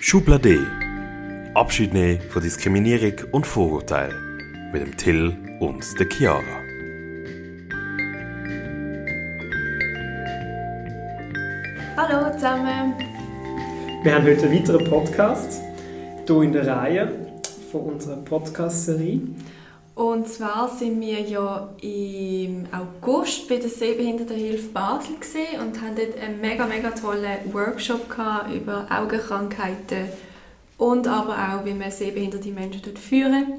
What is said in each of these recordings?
Schublade. Abschied nehmen von Diskriminierung und Vorurteil. Mit dem Till und der Chiara. Hallo zusammen. Wir haben heute einen weiteren Podcast hier in der Reihe von unserer Podcast-Serie. Und zwar sind wir ja im August bei der Sehbehindertenhilfe Basel und haben dort einen mega, mega tollen Workshop über Augenkrankheiten und aber auch, wie man sehbehinderte Menschen dort führen.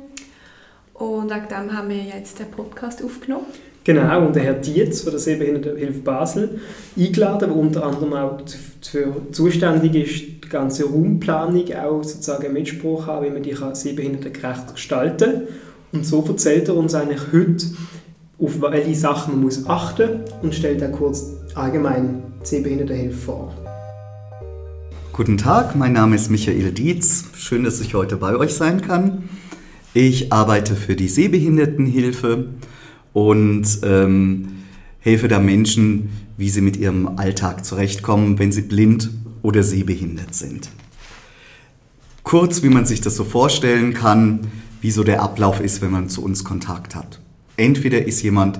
Und wegen dem haben wir jetzt den Podcast aufgenommen. Genau, und der Herr Dietz von der Sehbehindertenhilfe Basel eingeladen, der unter anderem auch für zuständig ist, die ganze Raumplanung auch sozusagen Mitspruch haben, wie man die sehbehindertengerecht gestalten kann. Und so erzählt er uns eigentlich heute, auf welche Sachen man muss achten und stellt auch kurz allgemein Sehbehindertenhilfe vor. Guten Tag, mein Name ist Michael Dietz. Schön, dass ich heute bei euch sein kann. Ich arbeite für die Sehbehindertenhilfe und ähm, helfe da Menschen, wie sie mit ihrem Alltag zurechtkommen, wenn sie blind oder sehbehindert sind. Kurz, wie man sich das so vorstellen kann, wie so der Ablauf ist, wenn man zu uns Kontakt hat. Entweder ist jemand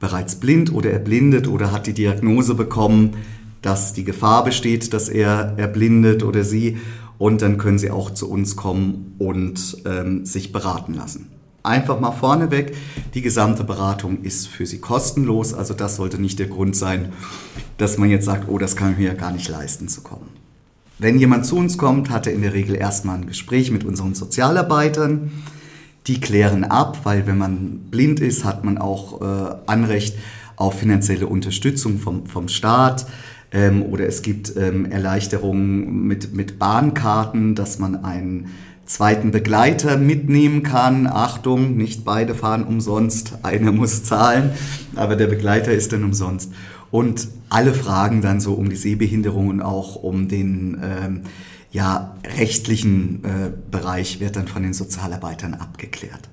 bereits blind oder erblindet oder hat die Diagnose bekommen, dass die Gefahr besteht, dass er erblindet oder sie und dann können sie auch zu uns kommen und ähm, sich beraten lassen. Einfach mal vorneweg, die gesamte Beratung ist für Sie kostenlos, also das sollte nicht der Grund sein, dass man jetzt sagt, oh, das kann ich mir ja gar nicht leisten zu kommen. Wenn jemand zu uns kommt, hat er in der Regel erstmal ein Gespräch mit unseren Sozialarbeitern. Die klären ab, weil wenn man blind ist, hat man auch äh, Anrecht auf finanzielle Unterstützung vom, vom Staat. Ähm, oder es gibt ähm, Erleichterungen mit, mit Bahnkarten, dass man einen zweiten Begleiter mitnehmen kann. Achtung, nicht beide fahren umsonst, einer muss zahlen, aber der Begleiter ist dann umsonst. Und alle Fragen dann so um die Sehbehinderung und auch um den ähm, ja, rechtlichen äh, Bereich wird dann von den Sozialarbeitern abgeklärt.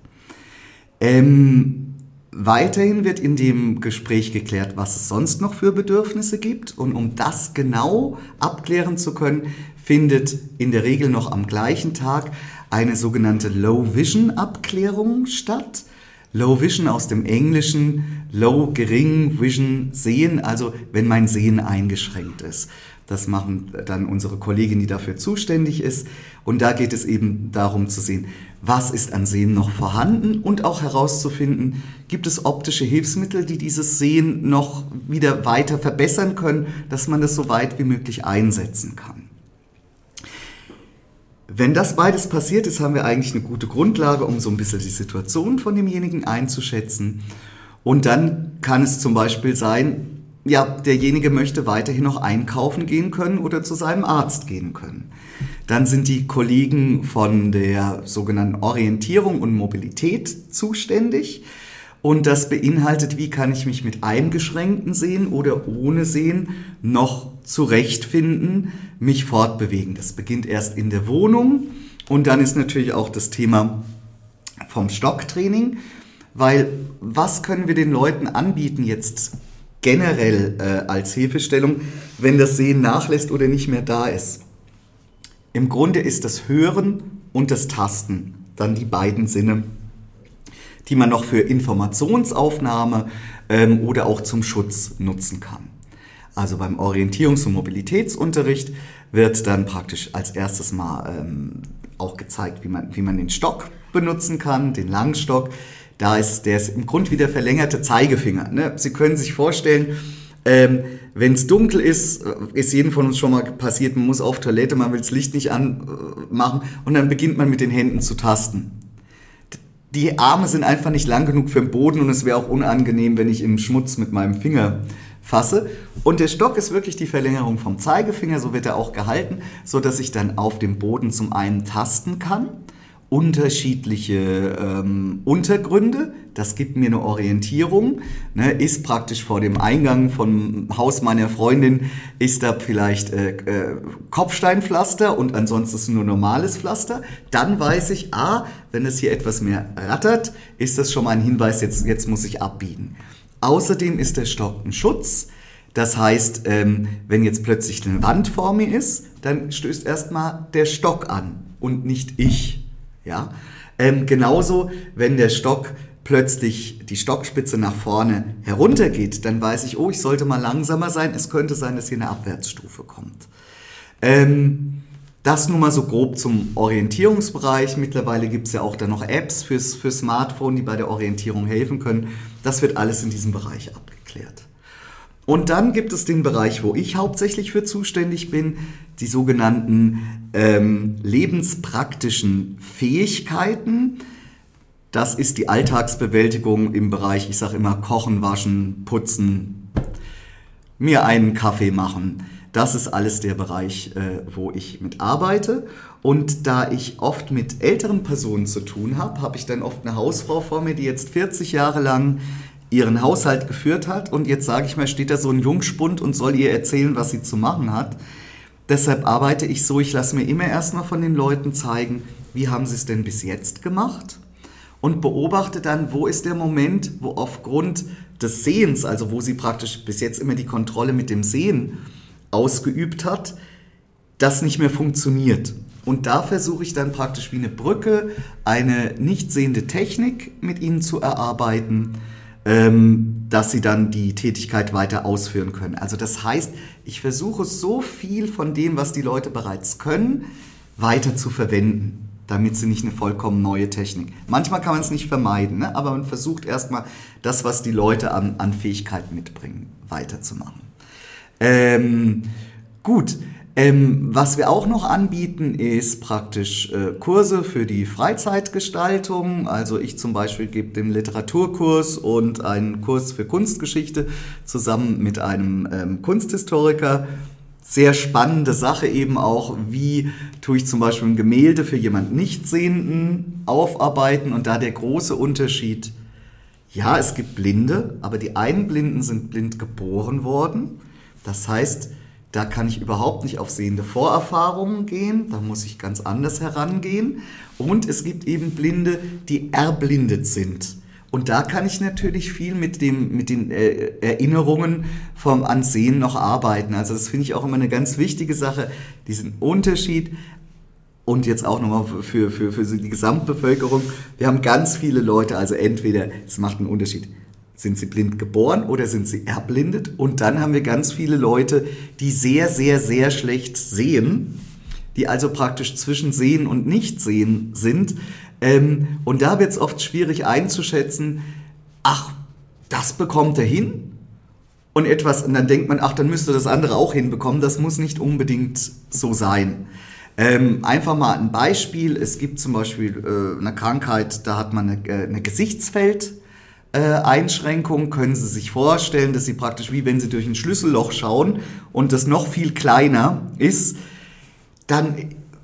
Ähm, weiterhin wird in dem Gespräch geklärt, was es sonst noch für Bedürfnisse gibt. Und um das genau abklären zu können, findet in der Regel noch am gleichen Tag eine sogenannte Low Vision Abklärung statt. Low Vision aus dem Englischen, Low gering Vision sehen, also wenn mein Sehen eingeschränkt ist. Das machen dann unsere Kollegin, die dafür zuständig ist. Und da geht es eben darum zu sehen, was ist an Sehen noch vorhanden und auch herauszufinden, gibt es optische Hilfsmittel, die dieses Sehen noch wieder weiter verbessern können, dass man das so weit wie möglich einsetzen kann. Wenn das beides passiert ist, haben wir eigentlich eine gute Grundlage, um so ein bisschen die Situation von demjenigen einzuschätzen. Und dann kann es zum Beispiel sein, ja, derjenige möchte weiterhin noch einkaufen gehen können oder zu seinem Arzt gehen können. Dann sind die Kollegen von der sogenannten Orientierung und Mobilität zuständig. Und das beinhaltet, wie kann ich mich mit eingeschränkten Sehen oder ohne Sehen noch zurechtfinden, mich fortbewegen. Das beginnt erst in der Wohnung und dann ist natürlich auch das Thema vom Stocktraining, weil was können wir den Leuten anbieten jetzt generell äh, als Hilfestellung, wenn das Sehen nachlässt oder nicht mehr da ist? Im Grunde ist das Hören und das Tasten dann die beiden Sinne, die man noch für Informationsaufnahme ähm, oder auch zum Schutz nutzen kann. Also beim Orientierungs- und Mobilitätsunterricht wird dann praktisch als erstes mal ähm, auch gezeigt, wie man, wie man den Stock benutzen kann, den Langstock. Da ist der ist im Grunde wie der verlängerte Zeigefinger. Ne? Sie können sich vorstellen, ähm, wenn es dunkel ist, äh, ist jedem von uns schon mal passiert, man muss auf Toilette, man will das Licht nicht anmachen und dann beginnt man mit den Händen zu tasten. Die Arme sind einfach nicht lang genug für den Boden und es wäre auch unangenehm, wenn ich im Schmutz mit meinem Finger fasse. Und der Stock ist wirklich die Verlängerung vom Zeigefinger, so wird er auch gehalten, so dass ich dann auf dem Boden zum einen tasten kann, unterschiedliche ähm, Untergründe, das gibt mir eine Orientierung, ne, ist praktisch vor dem Eingang vom Haus meiner Freundin, ist da vielleicht äh, äh, Kopfsteinpflaster und ansonsten ist nur normales Pflaster, dann weiß ich, ah, wenn es hier etwas mehr rattert, ist das schon mal ein Hinweis, jetzt, jetzt muss ich abbiegen. Außerdem ist der Stock ein Schutz. Das heißt, ähm, wenn jetzt plötzlich eine Wand vor mir ist, dann stößt erstmal der Stock an und nicht ich. Ja? Ähm, genauso, wenn der Stock plötzlich die Stockspitze nach vorne heruntergeht, dann weiß ich, oh, ich sollte mal langsamer sein. Es könnte sein, dass hier eine Abwärtsstufe kommt. Ähm, das nur mal so grob zum Orientierungsbereich. Mittlerweile gibt es ja auch da noch Apps fürs, für Smartphone, die bei der Orientierung helfen können. Das wird alles in diesem Bereich abgeklärt. Und dann gibt es den Bereich, wo ich hauptsächlich für zuständig bin, die sogenannten ähm, lebenspraktischen Fähigkeiten. Das ist die Alltagsbewältigung im Bereich, ich sage immer, kochen, waschen, putzen, mir einen Kaffee machen. Das ist alles der Bereich, äh, wo ich mit arbeite. Und da ich oft mit älteren Personen zu tun habe, habe ich dann oft eine Hausfrau vor mir, die jetzt 40 Jahre lang ihren Haushalt geführt hat und jetzt sage ich mal, steht da so ein Jungspund und soll ihr erzählen, was sie zu machen hat. Deshalb arbeite ich so, ich lasse mir immer erstmal von den Leuten zeigen, wie haben sie es denn bis jetzt gemacht und beobachte dann, wo ist der Moment, wo aufgrund des Sehens, also wo sie praktisch bis jetzt immer die Kontrolle mit dem Sehen ausgeübt hat, das nicht mehr funktioniert. Und da versuche ich dann praktisch wie eine Brücke eine nicht sehende Technik mit ihnen zu erarbeiten, ähm, dass sie dann die Tätigkeit weiter ausführen können. Also das heißt, ich versuche so viel von dem, was die Leute bereits können, weiter zu verwenden, damit sie nicht eine vollkommen neue Technik. Manchmal kann man es nicht vermeiden, ne? aber man versucht erstmal das, was die Leute an, an Fähigkeiten mitbringen, weiterzumachen. Ähm, gut, ähm, was wir auch noch anbieten, ist praktisch äh, Kurse für die Freizeitgestaltung. Also ich zum Beispiel gebe den Literaturkurs und einen Kurs für Kunstgeschichte zusammen mit einem ähm, Kunsthistoriker. Sehr spannende Sache eben auch, wie tue ich zum Beispiel ein Gemälde für jemand Nichtsehenden aufarbeiten und da der große Unterschied, ja, es gibt Blinde, aber die einen Blinden sind blind geboren worden. Das heißt, da kann ich überhaupt nicht auf sehende Vorerfahrungen gehen, da muss ich ganz anders herangehen. Und es gibt eben Blinde, die erblindet sind. Und da kann ich natürlich viel mit, dem, mit den äh, Erinnerungen vom Ansehen noch arbeiten. Also das finde ich auch immer eine ganz wichtige Sache, diesen Unterschied. Und jetzt auch nochmal für, für, für die Gesamtbevölkerung. Wir haben ganz viele Leute, also entweder es macht einen Unterschied, sind sie blind geboren oder sind sie erblindet? Und dann haben wir ganz viele Leute, die sehr, sehr, sehr schlecht sehen, die also praktisch zwischen Sehen und Nichtsehen sind. Ähm, und da wird es oft schwierig einzuschätzen, ach, das bekommt er hin. Und etwas, und dann denkt man, ach, dann müsste das andere auch hinbekommen. Das muss nicht unbedingt so sein. Ähm, einfach mal ein Beispiel. Es gibt zum Beispiel äh, eine Krankheit, da hat man eine, äh, eine Gesichtsfeld. Äh, Einschränkung können Sie sich vorstellen, dass Sie praktisch wie wenn Sie durch ein Schlüsselloch schauen und das noch viel kleiner ist, dann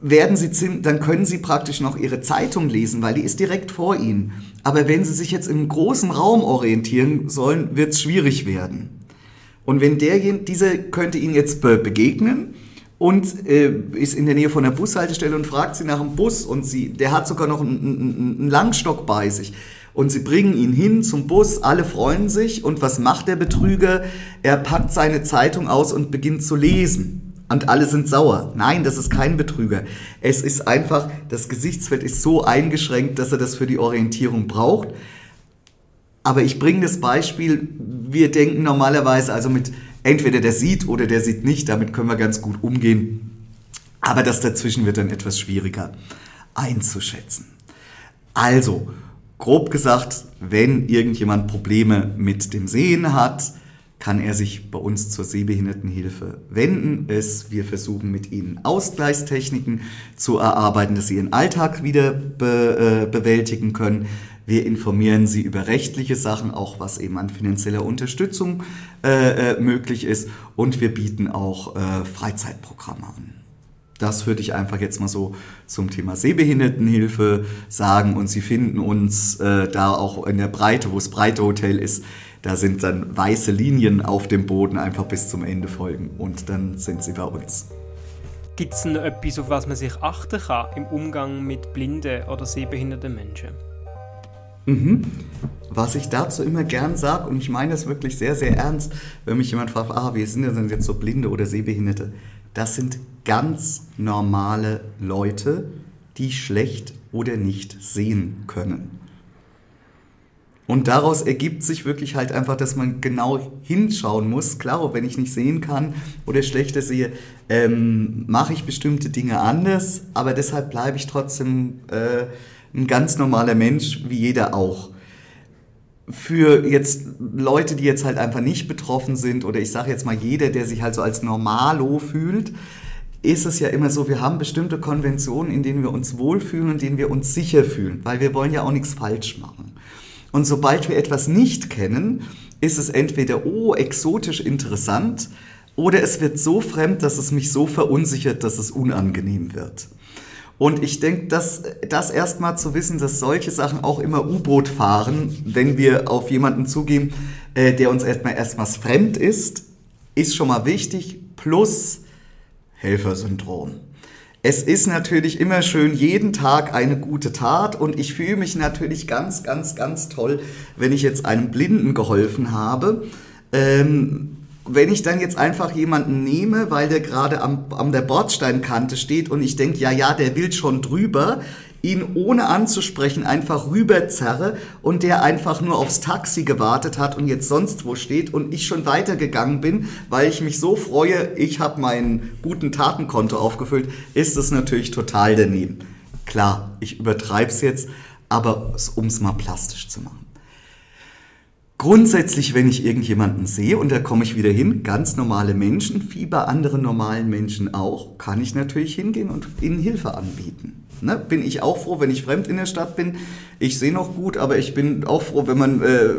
werden Sie, dann können Sie praktisch noch Ihre Zeitung lesen, weil die ist direkt vor Ihnen. Aber wenn Sie sich jetzt im großen Raum orientieren sollen, wird es schwierig werden. Und wenn derjenige, dieser könnte Ihnen jetzt begegnen und äh, ist in der Nähe von der Bushaltestelle und fragt Sie nach dem Bus und sie, der hat sogar noch einen, einen Langstock bei sich und sie bringen ihn hin zum Bus, alle freuen sich und was macht der Betrüger? Er packt seine Zeitung aus und beginnt zu lesen. Und alle sind sauer. Nein, das ist kein Betrüger. Es ist einfach, das Gesichtsfeld ist so eingeschränkt, dass er das für die Orientierung braucht. Aber ich bringe das Beispiel, wir denken normalerweise also mit entweder der sieht oder der sieht nicht, damit können wir ganz gut umgehen. Aber das dazwischen wird dann etwas schwieriger einzuschätzen. Also, grob gesagt, wenn irgendjemand Probleme mit dem Sehen hat, kann er sich bei uns zur Sehbehindertenhilfe wenden. Es, wir versuchen mit ihnen Ausgleichstechniken zu erarbeiten, dass sie ihren Alltag wieder be, äh, bewältigen können. Wir informieren sie über rechtliche Sachen, auch was eben an finanzieller Unterstützung äh, äh möglich ist. Und wir bieten auch äh, Freizeitprogramme an. Das würde ich einfach jetzt mal so zum Thema Sehbehindertenhilfe sagen. Und Sie finden uns äh, da auch in der Breite, wo das Breite Hotel ist. Da sind dann weiße Linien auf dem Boden, einfach bis zum Ende folgen. Und dann sind Sie bei uns. Gibt es denn etwas, auf was man sich achten kann im Umgang mit blinden oder sehbehinderten Menschen? Mhm. Was ich dazu immer gern sage, und ich meine das wirklich sehr, sehr ernst, wenn mich jemand fragt, ah, wie sind denn jetzt so Blinde oder Sehbehinderte? Das sind ganz normale Leute, die schlecht oder nicht sehen können. Und daraus ergibt sich wirklich halt einfach, dass man genau hinschauen muss. Klar, wenn ich nicht sehen kann oder schlechter sehe, ähm, mache ich bestimmte Dinge anders, aber deshalb bleibe ich trotzdem äh, ein ganz normaler Mensch, wie jeder auch. Für jetzt Leute, die jetzt halt einfach nicht betroffen sind, oder ich sage jetzt mal jeder, der sich halt so als Normalo fühlt, ist es ja immer so, wir haben bestimmte Konventionen, in denen wir uns wohlfühlen in denen wir uns sicher fühlen, weil wir wollen ja auch nichts falsch machen. Und sobald wir etwas nicht kennen, ist es entweder, oh, exotisch interessant, oder es wird so fremd, dass es mich so verunsichert, dass es unangenehm wird. Und ich denke, dass das erstmal zu wissen, dass solche Sachen auch immer U-Boot fahren, wenn wir auf jemanden zugehen, äh, der uns erstmal erstmals fremd ist, ist schon mal wichtig. Plus Helfersyndrom. Es ist natürlich immer schön, jeden Tag eine gute Tat und ich fühle mich natürlich ganz, ganz, ganz toll, wenn ich jetzt einem Blinden geholfen habe. Ähm, wenn ich dann jetzt einfach jemanden nehme, weil der gerade am, am der Bordsteinkante steht und ich denke, ja, ja, der will schon drüber, ihn ohne anzusprechen einfach rüberzerre und der einfach nur aufs Taxi gewartet hat und jetzt sonst wo steht und ich schon weitergegangen bin, weil ich mich so freue, ich habe meinen guten Tatenkonto aufgefüllt, ist es natürlich total daneben. Klar, ich übertreibe es jetzt, aber um es mal plastisch zu machen. Grundsätzlich, wenn ich irgendjemanden sehe, und da komme ich wieder hin, ganz normale Menschen, wie bei anderen normalen Menschen auch, kann ich natürlich hingehen und ihnen Hilfe anbieten. Ne? Bin ich auch froh, wenn ich fremd in der Stadt bin. Ich sehe noch gut, aber ich bin auch froh, wenn, man, äh,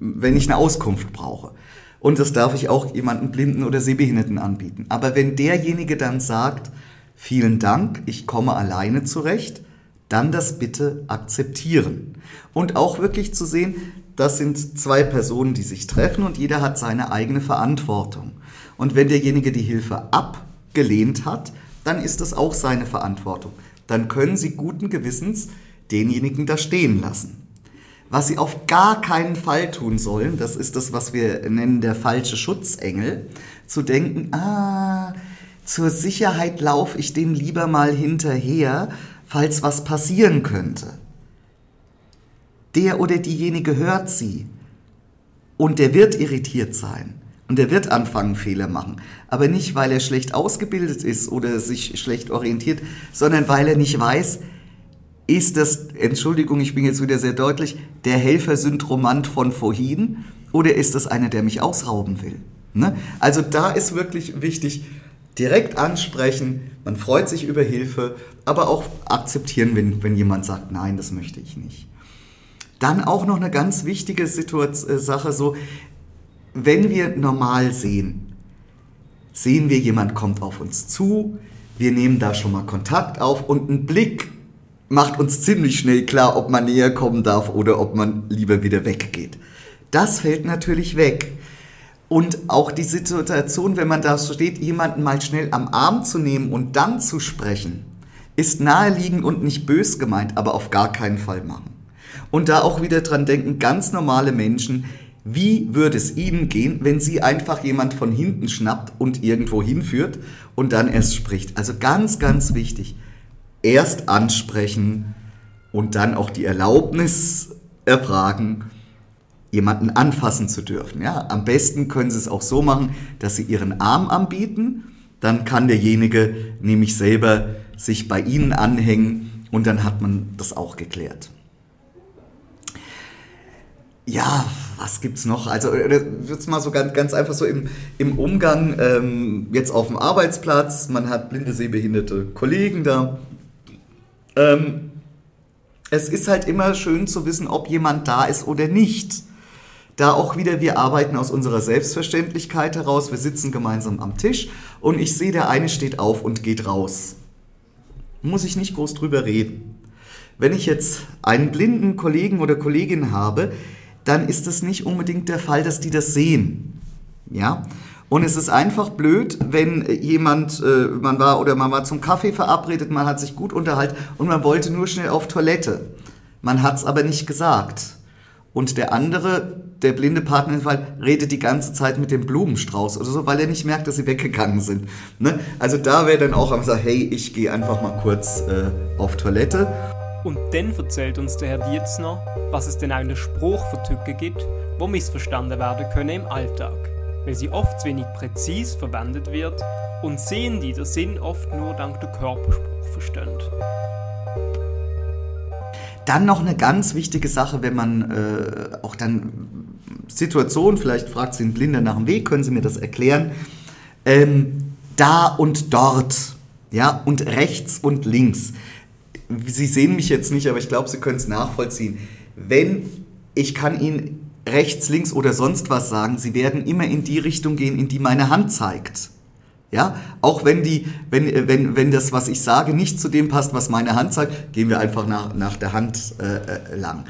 wenn ich eine Auskunft brauche. Und das darf ich auch jemanden Blinden oder Sehbehinderten anbieten. Aber wenn derjenige dann sagt, vielen Dank, ich komme alleine zurecht, dann das bitte akzeptieren. Und auch wirklich zu sehen, das sind zwei Personen, die sich treffen und jeder hat seine eigene Verantwortung. Und wenn derjenige die Hilfe abgelehnt hat, dann ist das auch seine Verantwortung dann können Sie guten Gewissens denjenigen da stehen lassen. Was Sie auf gar keinen Fall tun sollen, das ist das, was wir nennen der falsche Schutzengel, zu denken, ah, zur Sicherheit laufe ich dem lieber mal hinterher, falls was passieren könnte. Der oder diejenige hört Sie und der wird irritiert sein. Und er wird anfangen, Fehler machen. Aber nicht, weil er schlecht ausgebildet ist oder sich schlecht orientiert, sondern weil er nicht weiß, ist das, Entschuldigung, ich bin jetzt wieder sehr deutlich, der Helfersyndromant von vorhin oder ist das einer, der mich ausrauben will? Ne? Also da ist wirklich wichtig, direkt ansprechen, man freut sich über Hilfe, aber auch akzeptieren, wenn, wenn jemand sagt, nein, das möchte ich nicht. Dann auch noch eine ganz wichtige Situation, äh, Sache, so, wenn wir normal sehen, sehen wir, jemand kommt auf uns zu, wir nehmen da schon mal Kontakt auf und ein Blick macht uns ziemlich schnell klar, ob man näher kommen darf oder ob man lieber wieder weggeht. Das fällt natürlich weg. Und auch die Situation, wenn man da steht, jemanden mal schnell am Arm zu nehmen und dann zu sprechen, ist naheliegend und nicht bös gemeint, aber auf gar keinen Fall machen. Und da auch wieder dran denken, ganz normale Menschen, wie würde es Ihnen gehen, wenn Sie einfach jemand von hinten schnappt und irgendwo hinführt und dann erst spricht? Also ganz, ganz wichtig. Erst ansprechen und dann auch die Erlaubnis erfragen, jemanden anfassen zu dürfen. Ja, am besten können Sie es auch so machen, dass Sie Ihren Arm anbieten. Dann kann derjenige nämlich selber sich bei Ihnen anhängen und dann hat man das auch geklärt. Ja, was gibt's noch? Also jetzt mal so ganz, ganz einfach so im, im Umgang ähm, jetzt auf dem Arbeitsplatz. Man hat blinde, sehbehinderte Kollegen da. Ähm, es ist halt immer schön zu wissen, ob jemand da ist oder nicht. Da auch wieder, wir arbeiten aus unserer Selbstverständlichkeit heraus. Wir sitzen gemeinsam am Tisch und ich sehe, der eine steht auf und geht raus. Muss ich nicht groß drüber reden. Wenn ich jetzt einen blinden Kollegen oder Kollegin habe, dann ist es nicht unbedingt der Fall, dass die das sehen. Ja? Und es ist einfach blöd, wenn jemand, äh, man war oder man war zum Kaffee verabredet, man hat sich gut unterhalten und man wollte nur schnell auf Toilette. Man hat es aber nicht gesagt. Und der andere der blinde Partner im Fall redet die ganze Zeit mit dem Blumenstrauß oder so, weil er nicht merkt, dass sie weggegangen sind. Ne? Also da wäre dann auch einfach, hey, ich gehe einfach mal kurz äh, auf Toilette. Und dann erzählt uns der Herr Dietz noch, was es denn einen Spruch für Tücke gibt, wo missverstanden werden können im Alltag, weil sie oft zu wenig präzis verwendet wird und sehen die den Sinn oft nur dank der Körperspruch verstehen. Dann noch eine ganz wichtige Sache, wenn man äh, auch dann Situationen, vielleicht fragt sie ein Blinder nach dem Weg, können Sie mir das erklären? Ähm, da und dort, ja, und rechts und links. Sie sehen mich jetzt nicht, aber ich glaube, Sie können es nachvollziehen. Wenn ich kann Ihnen rechts, links oder sonst was sagen, Sie werden immer in die Richtung gehen, in die meine Hand zeigt. Ja, auch wenn die, wenn, wenn, wenn das, was ich sage, nicht zu dem passt, was meine Hand sagt, gehen wir einfach nach, nach der Hand äh, äh lang.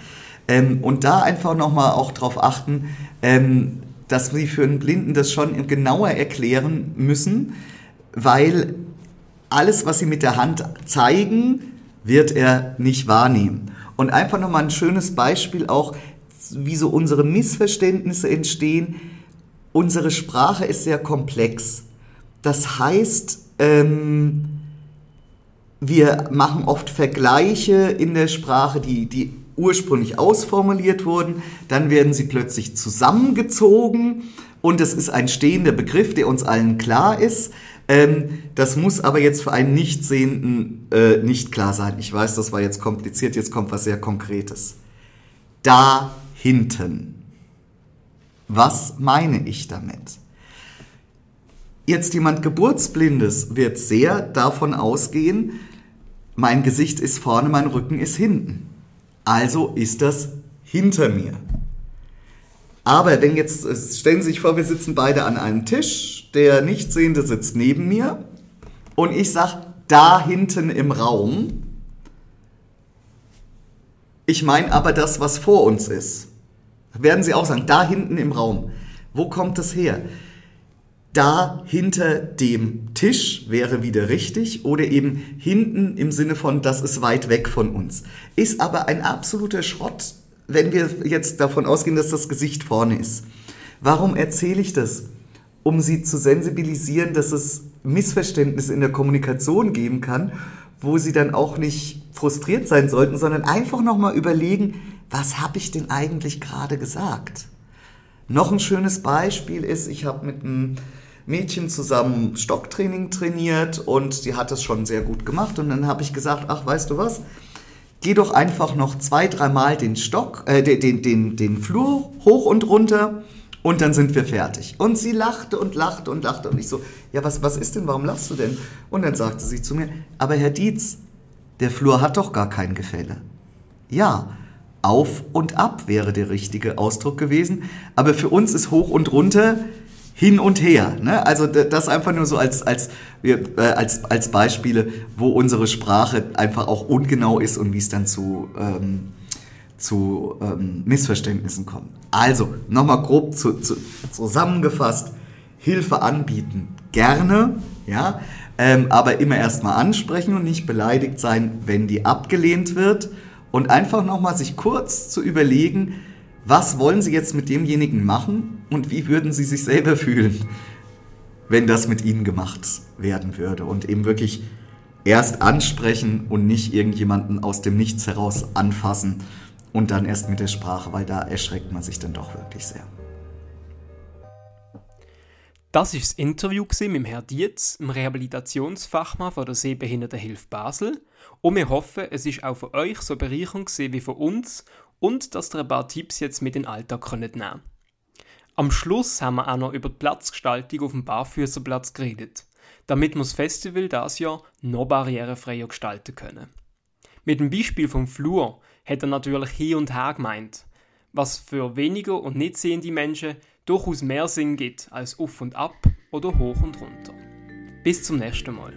Ähm, und da einfach nochmal auch drauf achten, ähm, dass sie für einen Blinden das schon genauer erklären müssen, weil alles, was sie mit der Hand zeigen, wird er nicht wahrnehmen. Und einfach nochmal ein schönes Beispiel auch, wie so unsere Missverständnisse entstehen. Unsere Sprache ist sehr komplex. Das heißt, ähm, wir machen oft Vergleiche in der Sprache, die, die ursprünglich ausformuliert wurden, dann werden sie plötzlich zusammengezogen und es ist ein stehender Begriff, der uns allen klar ist. Ähm, das muss aber jetzt für einen Nichtsehenden äh, nicht klar sein. Ich weiß, das war jetzt kompliziert, jetzt kommt was sehr Konkretes. Da hinten. Was meine ich damit? jetzt jemand Geburtsblindes wird sehr davon ausgehen, mein Gesicht ist vorne, mein Rücken ist hinten. Also ist das hinter mir. Aber wenn jetzt, stellen Sie sich vor, wir sitzen beide an einem Tisch, der Nichtsehende sitzt neben mir und ich sage, da hinten im Raum, ich meine aber das, was vor uns ist. Werden Sie auch sagen, da hinten im Raum. Wo kommt das her? da hinter dem Tisch wäre wieder richtig oder eben hinten im Sinne von, das ist weit weg von uns. Ist aber ein absoluter Schrott, wenn wir jetzt davon ausgehen, dass das Gesicht vorne ist. Warum erzähle ich das? Um Sie zu sensibilisieren, dass es Missverständnisse in der Kommunikation geben kann, wo Sie dann auch nicht frustriert sein sollten, sondern einfach nochmal überlegen, was habe ich denn eigentlich gerade gesagt? Noch ein schönes Beispiel ist, ich habe mit einem Mädchen zusammen Stocktraining trainiert und die hat es schon sehr gut gemacht. Und dann habe ich gesagt, ach, weißt du was? Geh doch einfach noch zwei, dreimal den Stock, äh, den, den, den Flur hoch und runter und dann sind wir fertig. Und sie lachte und lachte und lachte und ich so, ja, was, was ist denn, warum lachst du denn? Und dann sagte sie zu mir, aber Herr Dietz, der Flur hat doch gar kein Gefälle. Ja, auf und ab wäre der richtige Ausdruck gewesen, aber für uns ist hoch und runter hin und her. Ne? Also das einfach nur so als, als, äh, als, als Beispiele, wo unsere Sprache einfach auch ungenau ist und wie es dann zu, ähm, zu ähm, Missverständnissen kommt. Also, nochmal grob zu, zu, zusammengefasst, Hilfe anbieten, gerne, ja, ähm, aber immer erstmal ansprechen und nicht beleidigt sein, wenn die abgelehnt wird und einfach nochmal sich kurz zu überlegen, was wollen Sie jetzt mit demjenigen machen und wie würden Sie sich selber fühlen, wenn das mit Ihnen gemacht werden würde und eben wirklich erst ansprechen und nicht irgendjemanden aus dem Nichts heraus anfassen und dann erst mit der Sprache, weil da erschreckt man sich dann doch wirklich sehr. Das ist das Interview mit Herrn Dietz, dem Rehabilitationsfachmann von der Sehbehindertenhilfe Basel. Und wir hoffen, es ist auch für euch so bereichernd wie für uns und dass ihr ein paar Tipps jetzt mit in den Alltag könnt nehmen Am Schluss haben wir auch noch über die Platzgestaltung auf dem Barfüßerplatz geredet, damit wir das Festival das Jahr noch barrierefreier gestalten können. Mit dem Beispiel vom Flur hat er natürlich hier und her gemeint, was für weniger und nicht sehende Menschen durchaus mehr Sinn gibt als auf und ab oder hoch und runter. Bis zum nächsten Mal.